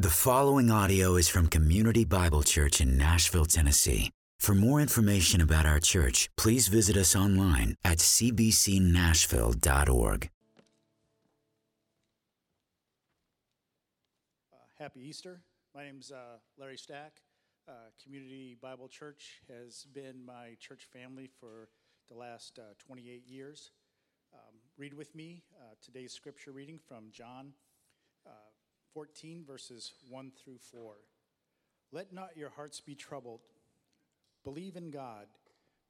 The following audio is from Community Bible Church in Nashville, Tennessee. For more information about our church, please visit us online at cbcnashville.org. Uh, happy Easter. My name's uh, Larry Stack. Uh, Community Bible Church has been my church family for the last uh, 28 years. Um, read with me uh, today's scripture reading from John uh, 14, verses 1 through 4. Let not your hearts be troubled. Believe in God.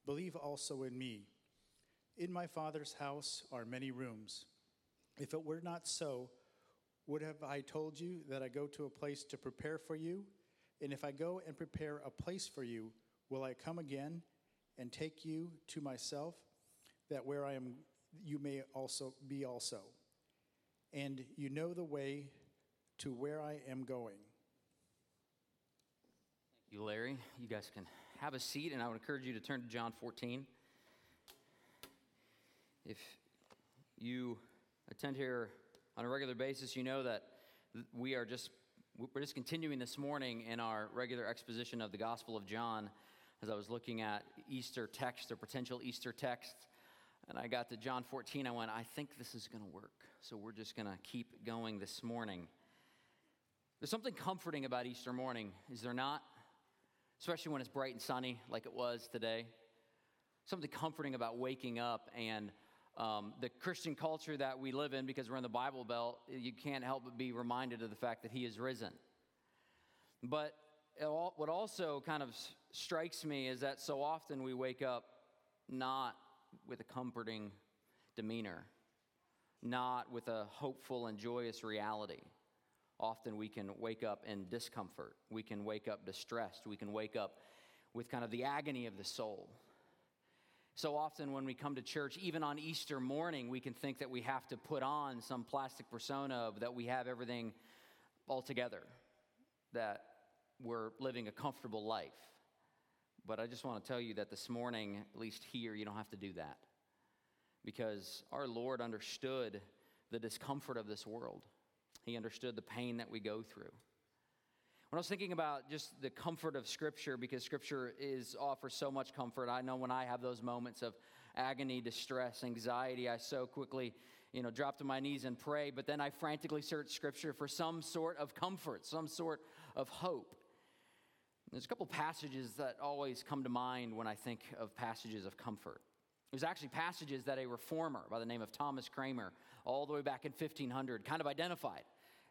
Believe also in me. In my Father's house are many rooms. If it were not so, would have I told you that I go to a place to prepare for you? And if I go and prepare a place for you, will I come again and take you to myself, that where I am, you may also be also. And you know the way to where I am going. you, Larry. You guys can have a seat, and I would encourage you to turn to John 14. If you attend here on a regular basis, you know that we are just we're just continuing this morning in our regular exposition of the Gospel of John. As I was looking at Easter text or potential Easter text, and I got to John 14, I went, I think this is going to work. So we're just going to keep going this morning. There's something comforting about Easter morning, is there not? Especially when it's bright and sunny like it was today. Something comforting about waking up and um, the Christian culture that we live in, because we're in the Bible Belt, you can't help but be reminded of the fact that He is risen. But all, what also kind of strikes me is that so often we wake up not with a comforting demeanor, not with a hopeful and joyous reality often we can wake up in discomfort. We can wake up distressed. We can wake up with kind of the agony of the soul. So often, when we come to church, even on Easter morning, we can think that we have to put on some plastic persona of that we have everything all together, that we're living a comfortable life. But I just want to tell you that this morning, at least here, you don't have to do that. Because our Lord understood the discomfort of this world. He understood the pain that we go through. When I was thinking about just the comfort of Scripture, because Scripture is offers so much comfort, I know when I have those moments of agony, distress, anxiety, I so quickly, you know, drop to my knees and pray. But then I frantically search Scripture for some sort of comfort, some sort of hope. There's a couple passages that always come to mind when I think of passages of comfort. There's actually passages that a reformer by the name of Thomas Cranmer, all the way back in 1500, kind of identified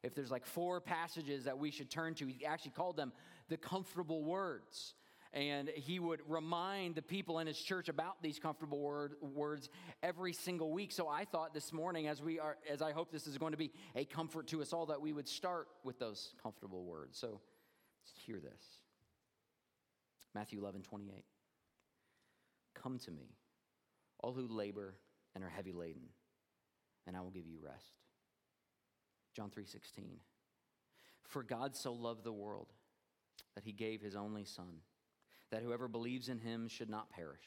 if there's like four passages that we should turn to, he actually called them the comfortable words. And he would remind the people in his church about these comfortable word, words every single week. So I thought this morning, as we are, as I hope this is going to be a comfort to us all, that we would start with those comfortable words. So let's hear this. Matthew 11, 28. Come to me, all who labor and are heavy laden, and I will give you rest. John 3:16. For God so loved the world that he gave his only son that whoever believes in him should not perish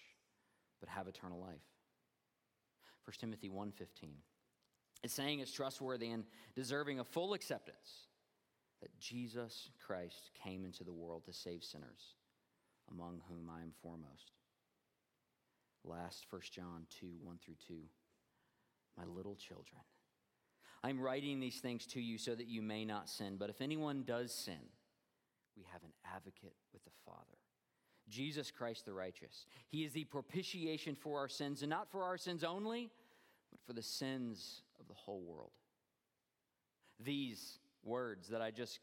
but have eternal life. 1 Timothy 1:15. It's saying it's trustworthy and deserving of full acceptance that Jesus Christ came into the world to save sinners, among whom I am foremost. Last 1 John 2 1 through 2. My little children, I'm writing these things to you so that you may not sin. But if anyone does sin, we have an advocate with the Father. Jesus Christ the righteous. He is the propitiation for our sins, and not for our sins only, but for the sins of the whole world. These words that I just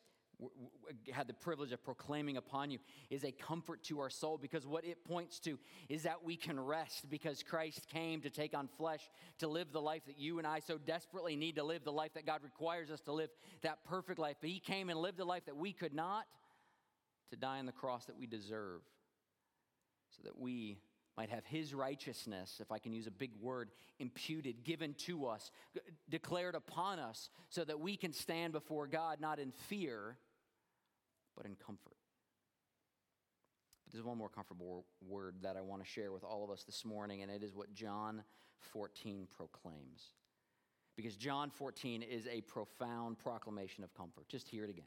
had the privilege of proclaiming upon you is a comfort to our soul because what it points to is that we can rest because Christ came to take on flesh to live the life that you and I so desperately need to live, the life that God requires us to live, that perfect life. But He came and lived the life that we could not, to die on the cross that we deserve, so that we might have his righteousness, if I can use a big word, imputed, given to us, declared upon us, so that we can stand before God not in fear, but in comfort. But there's one more comfortable word that I want to share with all of us this morning, and it is what John 14 proclaims. Because John 14 is a profound proclamation of comfort. Just hear it again.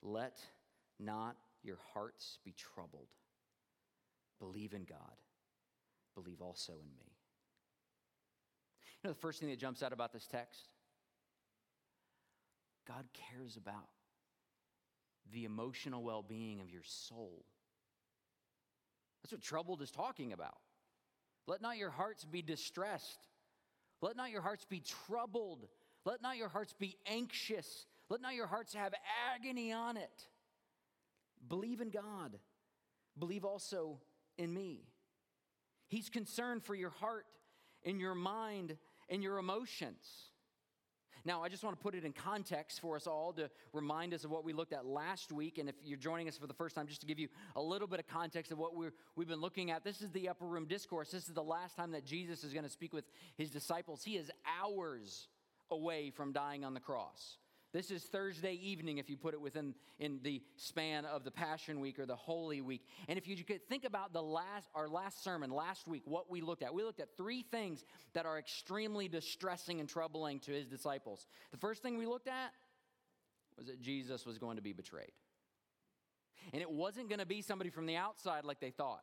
Let not your hearts be troubled. Believe in God. Believe also in me. You know, the first thing that jumps out about this text God cares about the emotional well being of your soul. That's what troubled is talking about. Let not your hearts be distressed. Let not your hearts be troubled. Let not your hearts be anxious. Let not your hearts have agony on it. Believe in God. Believe also in me. He's concerned for your heart and your mind and your emotions. Now, I just want to put it in context for us all to remind us of what we looked at last week. And if you're joining us for the first time, just to give you a little bit of context of what we have been looking at, this is the upper room discourse. This is the last time that Jesus is going to speak with his disciples. He is hours away from dying on the cross. This is Thursday evening if you put it within in the span of the Passion Week or the Holy Week. And if you could think about the last our last sermon last week, what we looked at. We looked at three things that are extremely distressing and troubling to his disciples. The first thing we looked at was that Jesus was going to be betrayed. And it wasn't going to be somebody from the outside like they thought.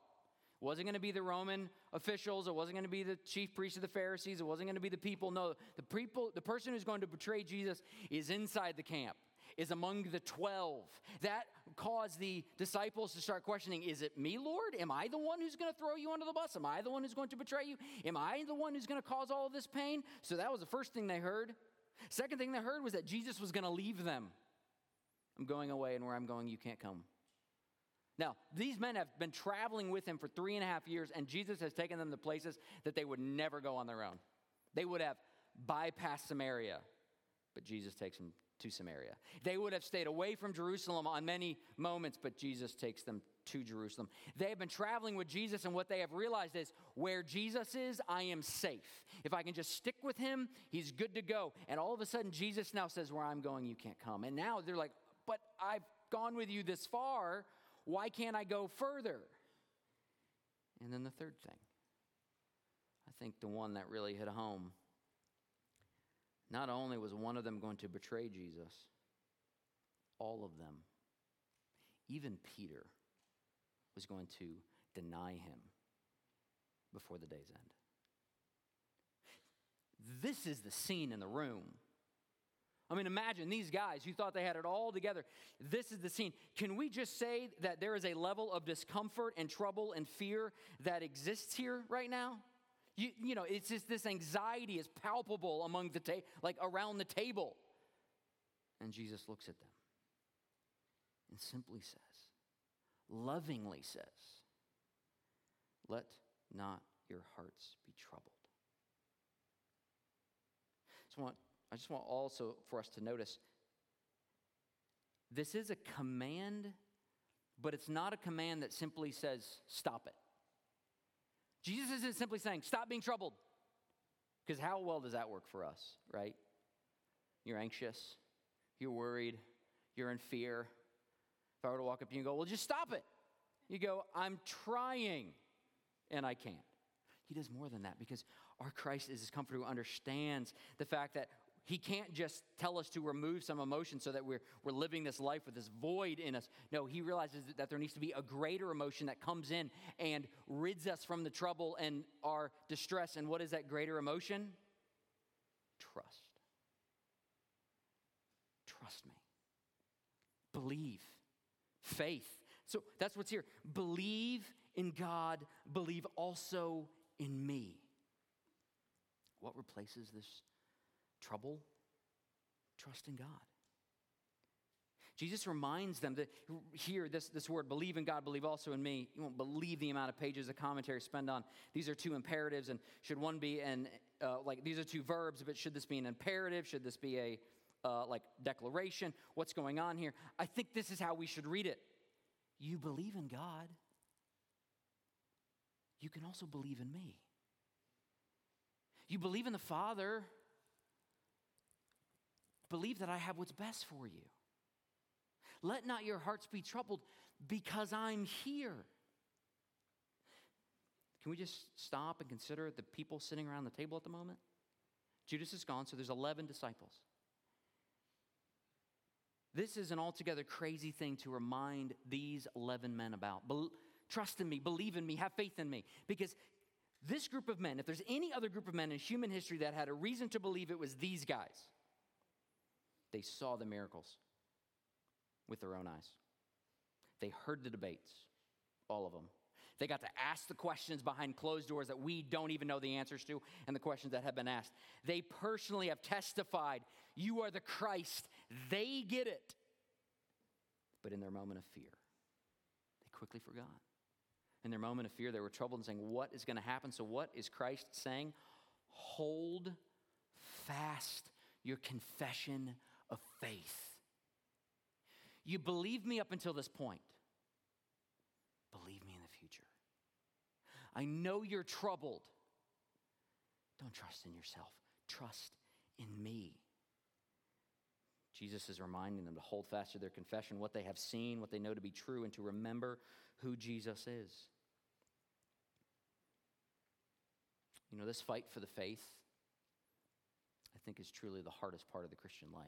It wasn't going to be the Roman officials. It wasn't going to be the chief priests of the Pharisees. It wasn't going to be the people. No, the people, the person who's going to betray Jesus is inside the camp, is among the 12. That caused the disciples to start questioning Is it me, Lord? Am I the one who's going to throw you under the bus? Am I the one who's going to betray you? Am I the one who's going to cause all of this pain? So that was the first thing they heard. Second thing they heard was that Jesus was going to leave them. I'm going away, and where I'm going, you can't come. Now, these men have been traveling with him for three and a half years, and Jesus has taken them to places that they would never go on their own. They would have bypassed Samaria, but Jesus takes them to Samaria. They would have stayed away from Jerusalem on many moments, but Jesus takes them to Jerusalem. They have been traveling with Jesus, and what they have realized is where Jesus is, I am safe. If I can just stick with him, he's good to go. And all of a sudden, Jesus now says, Where I'm going, you can't come. And now they're like, But I've gone with you this far. Why can't I go further? And then the third thing, I think the one that really hit home. Not only was one of them going to betray Jesus, all of them, even Peter, was going to deny him before the day's end. This is the scene in the room. I mean, imagine these guys who thought they had it all together. This is the scene. Can we just say that there is a level of discomfort and trouble and fear that exists here right now? You, you know, it's just this anxiety is palpable among the ta- like around the table. And Jesus looks at them and simply says, lovingly says, Let not your hearts be troubled. So I want I just want also for us to notice this is a command, but it's not a command that simply says, stop it. Jesus isn't simply saying, stop being troubled. Because how well does that work for us, right? You're anxious, you're worried, you're in fear. If I were to walk up to you and go, well, just stop it. You go, I'm trying, and I can't. He does more than that because our Christ is this comforter who understands the fact that he can't just tell us to remove some emotion so that we're, we're living this life with this void in us. No, he realizes that there needs to be a greater emotion that comes in and rids us from the trouble and our distress. And what is that greater emotion? Trust. Trust me. Believe. Faith. So that's what's here. Believe in God, believe also in me. What replaces this trouble, trust in God. Jesus reminds them that here, this, this word, believe in God, believe also in me. You won't believe the amount of pages of commentary spent on. These are two imperatives, and should one be an, uh, like, these are two verbs, but should this be an imperative? Should this be a, uh, like, declaration? What's going on here? I think this is how we should read it. You believe in God, you can also believe in me. You believe in the Father, Believe that I have what's best for you. Let not your hearts be troubled because I'm here. Can we just stop and consider the people sitting around the table at the moment? Judas is gone, so there's 11 disciples. This is an altogether crazy thing to remind these 11 men about. Bel- trust in me, believe in me, have faith in me. Because this group of men, if there's any other group of men in human history that had a reason to believe it was these guys, they saw the miracles with their own eyes. They heard the debates, all of them. They got to ask the questions behind closed doors that we don't even know the answers to and the questions that have been asked. They personally have testified, You are the Christ. They get it. But in their moment of fear, they quickly forgot. In their moment of fear, they were troubled and saying, What is going to happen? So, what is Christ saying? Hold fast your confession faith. You believe me up until this point. Believe me in the future. I know you're troubled. Don't trust in yourself, trust in me. Jesus is reminding them to hold fast to their confession, what they have seen, what they know to be true, and to remember who Jesus is. You know, this fight for the faith, I think, is truly the hardest part of the Christian life.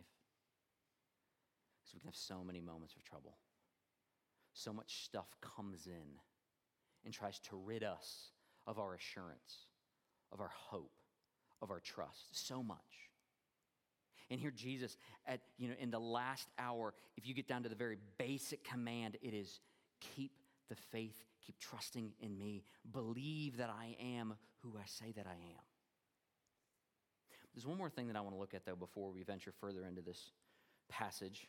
We can have so many moments of trouble. So much stuff comes in and tries to rid us of our assurance, of our hope, of our trust. So much. And here Jesus at you know in the last hour, if you get down to the very basic command, it is keep the faith, keep trusting in me, believe that I am who I say that I am. There's one more thing that I want to look at though before we venture further into this passage.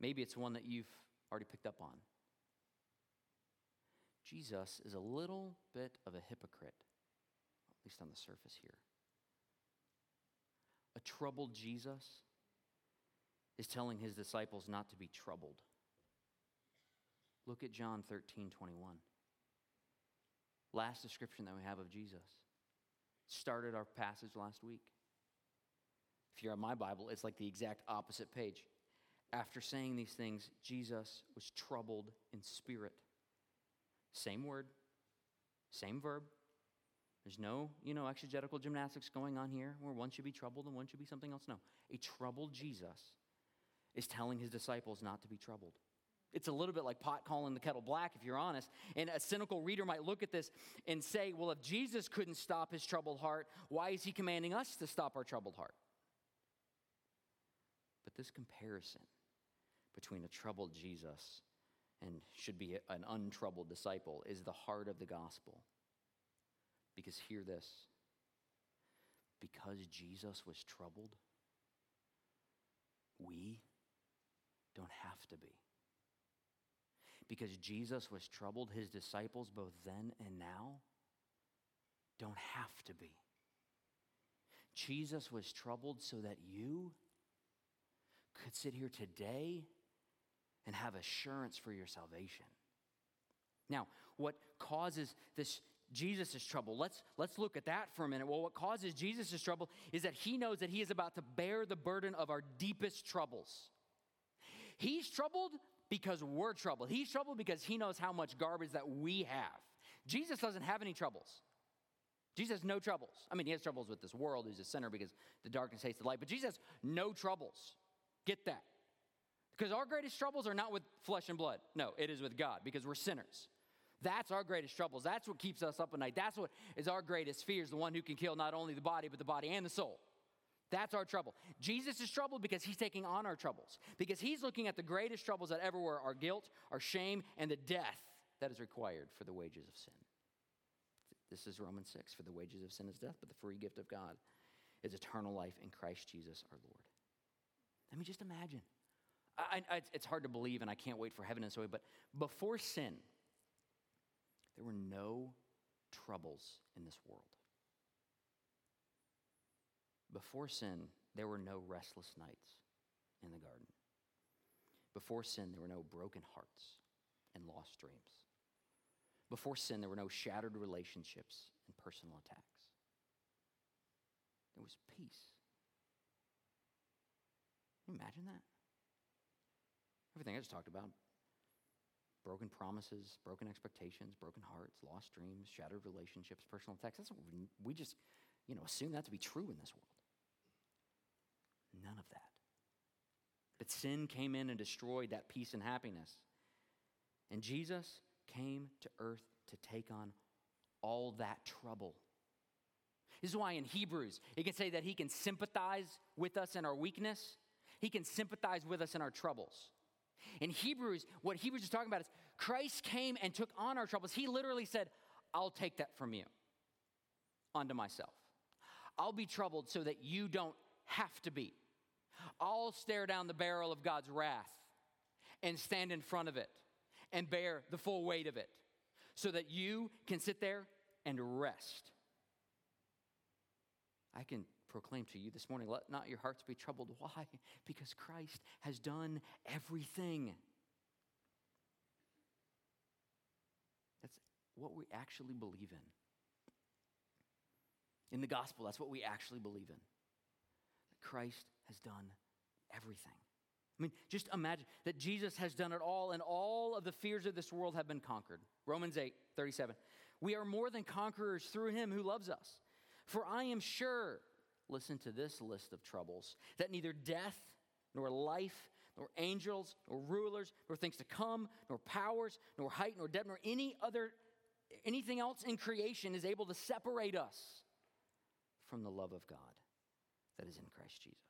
Maybe it's one that you've already picked up on. Jesus is a little bit of a hypocrite, at least on the surface here. A troubled Jesus is telling his disciples not to be troubled. Look at John 13, 21. Last description that we have of Jesus. Started our passage last week. If you're on my Bible, it's like the exact opposite page. After saying these things, Jesus was troubled in spirit. Same word, same verb. There's no, you know, exegetical gymnastics going on here where one should be troubled and one should be something else. No. A troubled Jesus is telling his disciples not to be troubled. It's a little bit like pot calling the kettle black, if you're honest. And a cynical reader might look at this and say, well, if Jesus couldn't stop his troubled heart, why is he commanding us to stop our troubled heart? But this comparison between a troubled Jesus and should be an untroubled disciple is the heart of the gospel. Because hear this because Jesus was troubled, we don't have to be. Because Jesus was troubled, his disciples, both then and now, don't have to be. Jesus was troubled so that you could sit here today and have assurance for your salvation. Now, what causes this Jesus' trouble? Let's, let's look at that for a minute. Well, what causes Jesus' trouble is that he knows that he is about to bear the burden of our deepest troubles. He's troubled because we're troubled. He's troubled because he knows how much garbage that we have. Jesus doesn't have any troubles. Jesus has no troubles. I mean, he has troubles with this world. He's a sinner because the darkness hates the light. But Jesus no troubles. Get that. Because our greatest troubles are not with flesh and blood. No, it is with God because we're sinners. That's our greatest troubles. That's what keeps us up at night. That's what is our greatest fear is the one who can kill not only the body, but the body and the soul. That's our trouble. Jesus is troubled because he's taking on our troubles, because he's looking at the greatest troubles that ever were our guilt, our shame, and the death that is required for the wages of sin. This is Romans 6 for the wages of sin is death, but the free gift of God is eternal life in Christ Jesus our Lord. Let me just imagine. I, I, it's hard to believe, and I can't wait for heaven and so on, but before sin, there were no troubles in this world. Before sin, there were no restless nights in the garden. Before sin, there were no broken hearts and lost dreams. Before sin, there were no shattered relationships and personal attacks. There was peace. Can you imagine that? Everything I just talked about broken promises, broken expectations, broken hearts, lost dreams, shattered relationships, personal attacks. That's we, we just, you know, assume that to be true in this world. None of that. But sin came in and destroyed that peace and happiness. And Jesus came to earth to take on all that trouble. This is why in Hebrews, it can say that he can sympathize with us in our weakness, he can sympathize with us in our troubles. In Hebrews, what Hebrews is talking about is Christ came and took on our troubles. He literally said, I'll take that from you onto myself. I'll be troubled so that you don't have to be. I'll stare down the barrel of God's wrath and stand in front of it and bear the full weight of it so that you can sit there and rest. I can proclaim to you this morning let not your hearts be troubled. Why? Because Christ has done everything. That's what we actually believe in. In the gospel, that's what we actually believe in. That Christ has done everything. I mean, just imagine that Jesus has done it all, and all of the fears of this world have been conquered. Romans 8, 37. We are more than conquerors through him who loves us. For I am sure, listen to this list of troubles, that neither death, nor life, nor angels, nor rulers, nor things to come, nor powers, nor height, nor depth, nor any other anything else in creation is able to separate us from the love of God that is in Christ Jesus.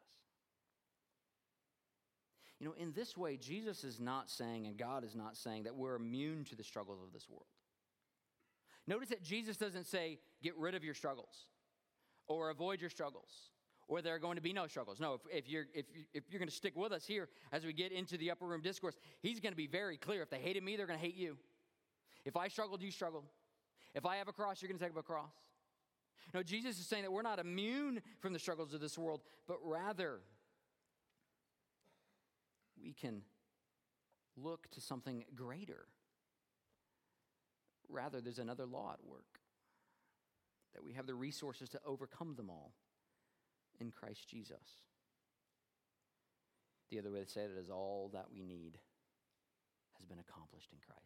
You know, in this way, Jesus is not saying, and God is not saying, that we're immune to the struggles of this world. Notice that Jesus doesn't say, get rid of your struggles or avoid your struggles or there are going to be no struggles. No, if, if you're, if, if you're going to stick with us here as we get into the upper room discourse, he's going to be very clear. If they hated me, they're going to hate you. If I struggled, you struggled. If I have a cross, you're going to take up a cross. No, Jesus is saying that we're not immune from the struggles of this world, but rather we can look to something greater. Rather, there's another law at work that we have the resources to overcome them all in Christ Jesus. The other way to say it is all that we need has been accomplished in Christ.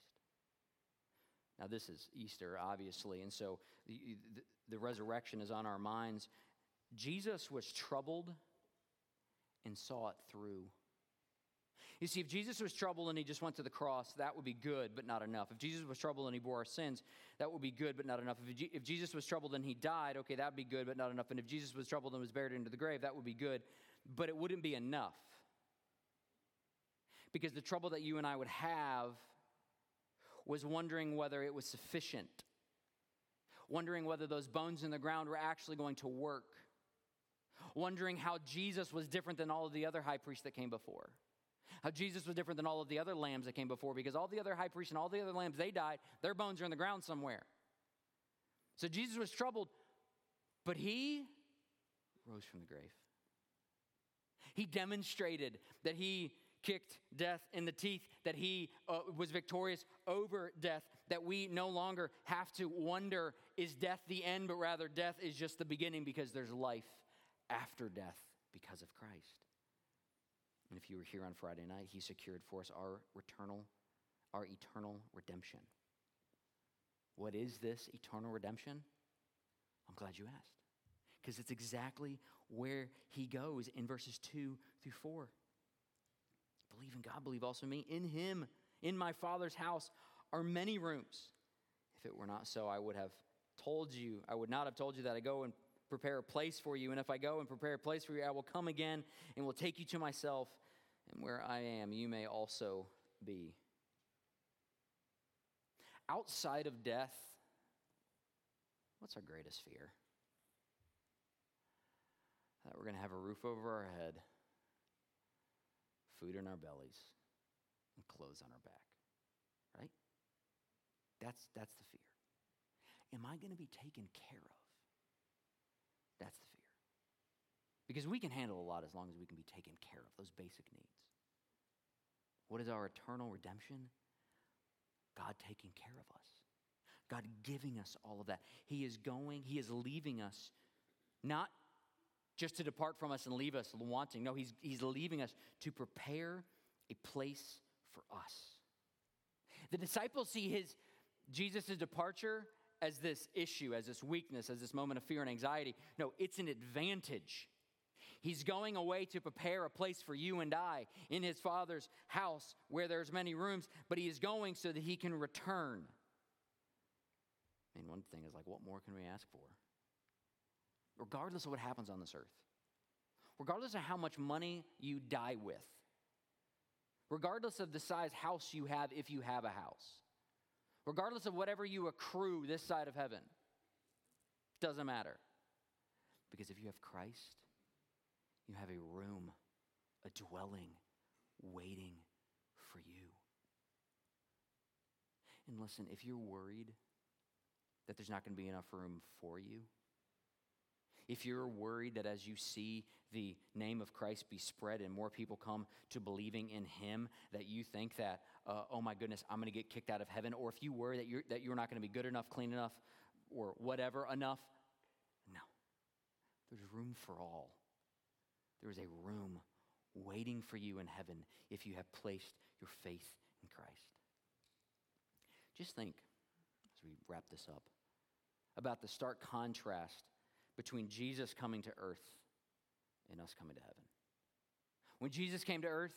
Now, this is Easter, obviously, and so the, the, the resurrection is on our minds. Jesus was troubled and saw it through. You see, if Jesus was troubled and he just went to the cross, that would be good, but not enough. If Jesus was troubled and he bore our sins, that would be good, but not enough. If, if Jesus was troubled and he died, okay, that would be good, but not enough. And if Jesus was troubled and was buried into the grave, that would be good, but it wouldn't be enough. Because the trouble that you and I would have was wondering whether it was sufficient, wondering whether those bones in the ground were actually going to work, wondering how Jesus was different than all of the other high priests that came before. How Jesus was different than all of the other lambs that came before because all the other high priests and all the other lambs, they died. Their bones are in the ground somewhere. So Jesus was troubled, but he rose from the grave. He demonstrated that he kicked death in the teeth, that he uh, was victorious over death, that we no longer have to wonder is death the end, but rather death is just the beginning because there's life after death because of Christ. If you were here on Friday night, he secured for us our eternal, our eternal redemption. What is this eternal redemption? I'm glad you asked. Because it's exactly where he goes in verses 2 through 4. Believe in God, believe also me. In him, in my Father's house, are many rooms. If it were not so, I would have told you, I would not have told you that I go and prepare a place for you. And if I go and prepare a place for you, I will come again and will take you to myself, and where I am, you may also be. Outside of death, what's our greatest fear? That we're going to have a roof over our head, food in our bellies, and clothes on our back, right? That's, that's the fear. Am I going to be taken care of? That's the. Because we can handle a lot as long as we can be taken care of, those basic needs. What is our eternal redemption? God taking care of us, God giving us all of that. He is going, He is leaving us, not just to depart from us and leave us wanting. No, He's, he's leaving us to prepare a place for us. The disciples see his Jesus' departure as this issue, as this weakness, as this moment of fear and anxiety. No, it's an advantage. He's going away to prepare a place for you and I in his Father's house where there's many rooms, but he is going so that he can return. And one thing is like, what more can we ask for? Regardless of what happens on this earth, regardless of how much money you die with, regardless of the size house you have if you have a house, regardless of whatever you accrue this side of heaven, doesn't matter. Because if you have Christ, you have a room, a dwelling waiting for you. And listen, if you're worried that there's not going to be enough room for you, if you're worried that as you see the name of Christ be spread and more people come to believing in Him, that you think that, uh, oh my goodness, I'm going to get kicked out of heaven, or if you worry that you're, that you're not going to be good enough, clean enough, or whatever enough, no. There's room for all. There is a room waiting for you in heaven if you have placed your faith in Christ. Just think, as we wrap this up, about the stark contrast between Jesus coming to earth and us coming to heaven. When Jesus came to earth,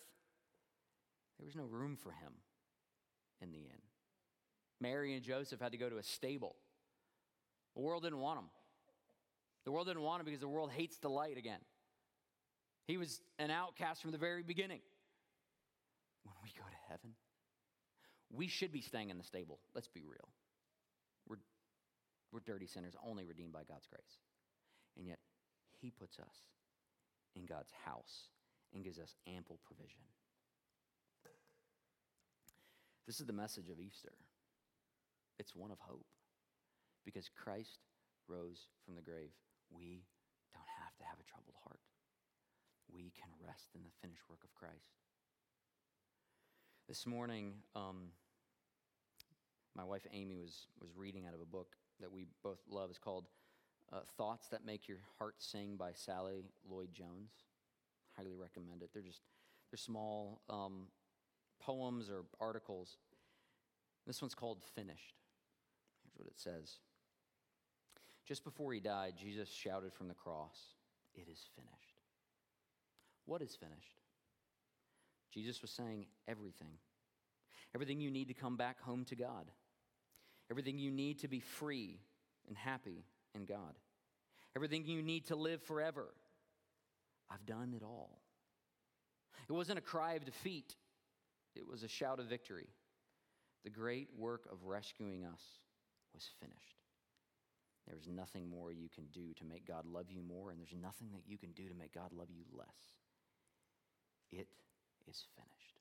there was no room for him in the inn. Mary and Joseph had to go to a stable. The world didn't want him. The world didn't want him because the world hates the light again. He was an outcast from the very beginning. When we go to heaven, we should be staying in the stable. Let's be real. We're, we're dirty sinners, only redeemed by God's grace. And yet, He puts us in God's house and gives us ample provision. This is the message of Easter. It's one of hope. Because Christ rose from the grave, we don't have to have a troubled heart we can rest in the finished work of Christ. This morning, um, my wife Amy was, was reading out of a book that we both love. It's called uh, Thoughts That Make Your Heart Sing by Sally Lloyd Jones. Highly recommend it. They're just they're small um, poems or articles. This one's called Finished. Here's what it says. Just before he died, Jesus shouted from the cross, It is finished. What is finished? Jesus was saying everything. Everything you need to come back home to God. Everything you need to be free and happy in God. Everything you need to live forever. I've done it all. It wasn't a cry of defeat, it was a shout of victory. The great work of rescuing us was finished. There's nothing more you can do to make God love you more, and there's nothing that you can do to make God love you less. It is finished.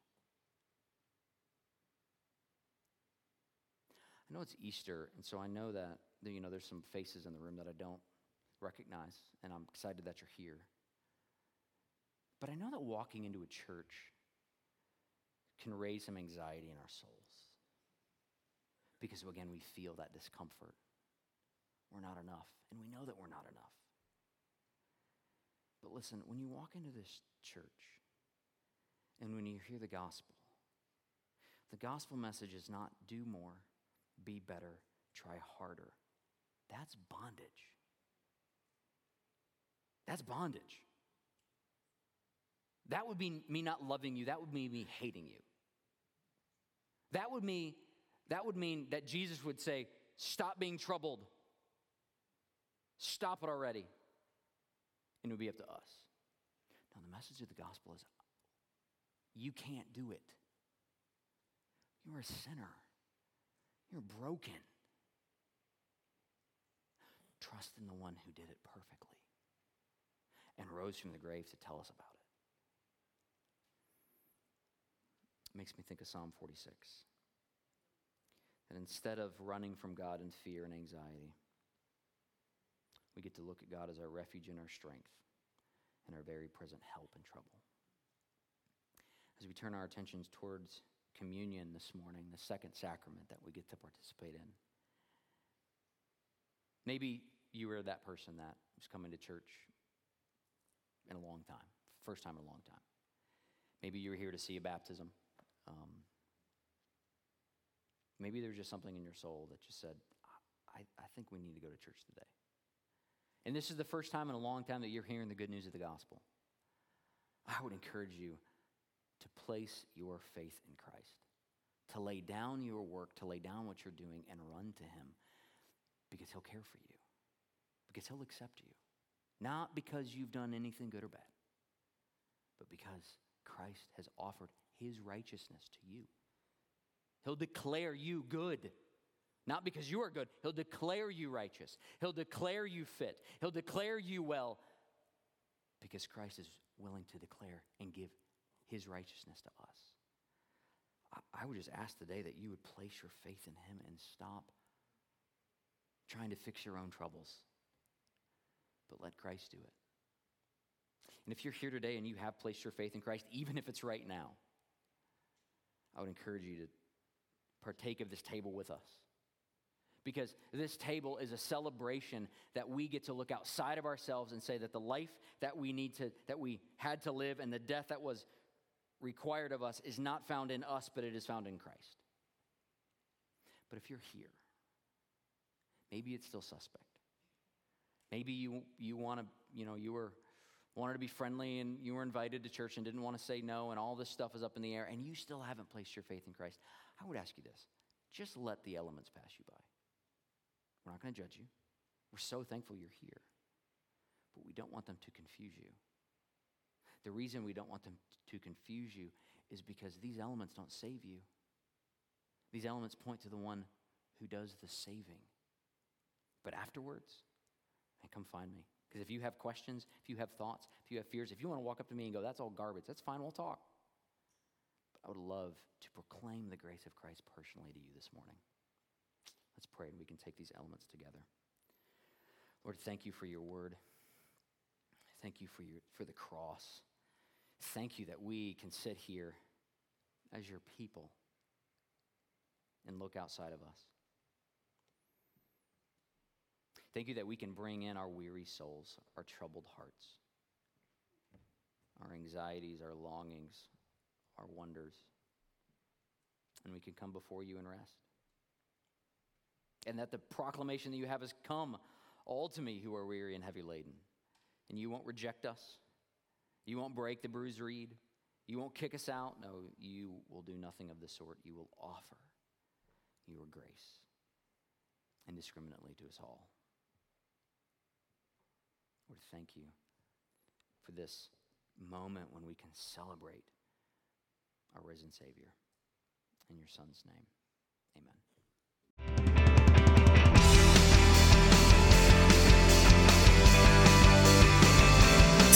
I know it's Easter, and so I know that you know there's some faces in the room that I don't recognize, and I'm excited that you're here. But I know that walking into a church can raise some anxiety in our souls. Because again, we feel that discomfort. We're not enough, and we know that we're not enough. But listen, when you walk into this church, and when you hear the gospel. The gospel message is not do more, be better, try harder. That's bondage. That's bondage. That would be me not loving you. That would mean me hating you. That would mean that would mean that Jesus would say, "Stop being troubled. Stop it already." And it would be up to us. Now, the message of the gospel is you can't do it. You're a sinner. You're broken. Trust in the one who did it perfectly and rose from the grave to tell us about it. It makes me think of Psalm 46. That instead of running from God in fear and anxiety, we get to look at God as our refuge and our strength and our very present help in trouble as we turn our attentions towards communion this morning, the second sacrament that we get to participate in. Maybe you were that person that was coming to church in a long time, first time in a long time. Maybe you were here to see a baptism. Um, maybe there's just something in your soul that just said, I, I think we need to go to church today. And this is the first time in a long time that you're hearing the good news of the gospel. I would encourage you to place your faith in Christ, to lay down your work, to lay down what you're doing, and run to Him because He'll care for you, because He'll accept you. Not because you've done anything good or bad, but because Christ has offered His righteousness to you. He'll declare you good. Not because you are good. He'll declare you righteous. He'll declare you fit. He'll declare you well because Christ is willing to declare and give his righteousness to us. I would just ask today that you would place your faith in him and stop trying to fix your own troubles, but let Christ do it. And if you're here today and you have placed your faith in Christ, even if it's right now, I would encourage you to partake of this table with us. Because this table is a celebration that we get to look outside of ourselves and say that the life that we need to, that we had to live and the death that was required of us is not found in us, but it is found in Christ. But if you're here, maybe it's still suspect. Maybe you, you want to, you know, you were wanted to be friendly and you were invited to church and didn't want to say no and all this stuff is up in the air and you still haven't placed your faith in Christ. I would ask you this just let the elements pass you by. We're not going to judge you. We're so thankful you're here. But we don't want them to confuse you. The reason we don't want them to confuse you is because these elements don't save you. These elements point to the one who does the saving. But afterwards, and come find me. Because if you have questions, if you have thoughts, if you have fears, if you want to walk up to me and go, that's all garbage, that's fine, we'll talk. But I would love to proclaim the grace of Christ personally to you this morning. Let's pray and we can take these elements together. Lord, thank you for your word. Thank you for, your, for the cross. Thank you that we can sit here as your people and look outside of us. Thank you that we can bring in our weary souls, our troubled hearts, our anxieties, our longings, our wonders, and we can come before you and rest. And that the proclamation that you have is come, all to me who are weary and heavy laden. And you won't reject us. You won't break the bruised reed. You won't kick us out. No, you will do nothing of the sort. You will offer your grace indiscriminately to us all. Lord, thank you for this moment when we can celebrate our risen Savior. In your Son's name, amen.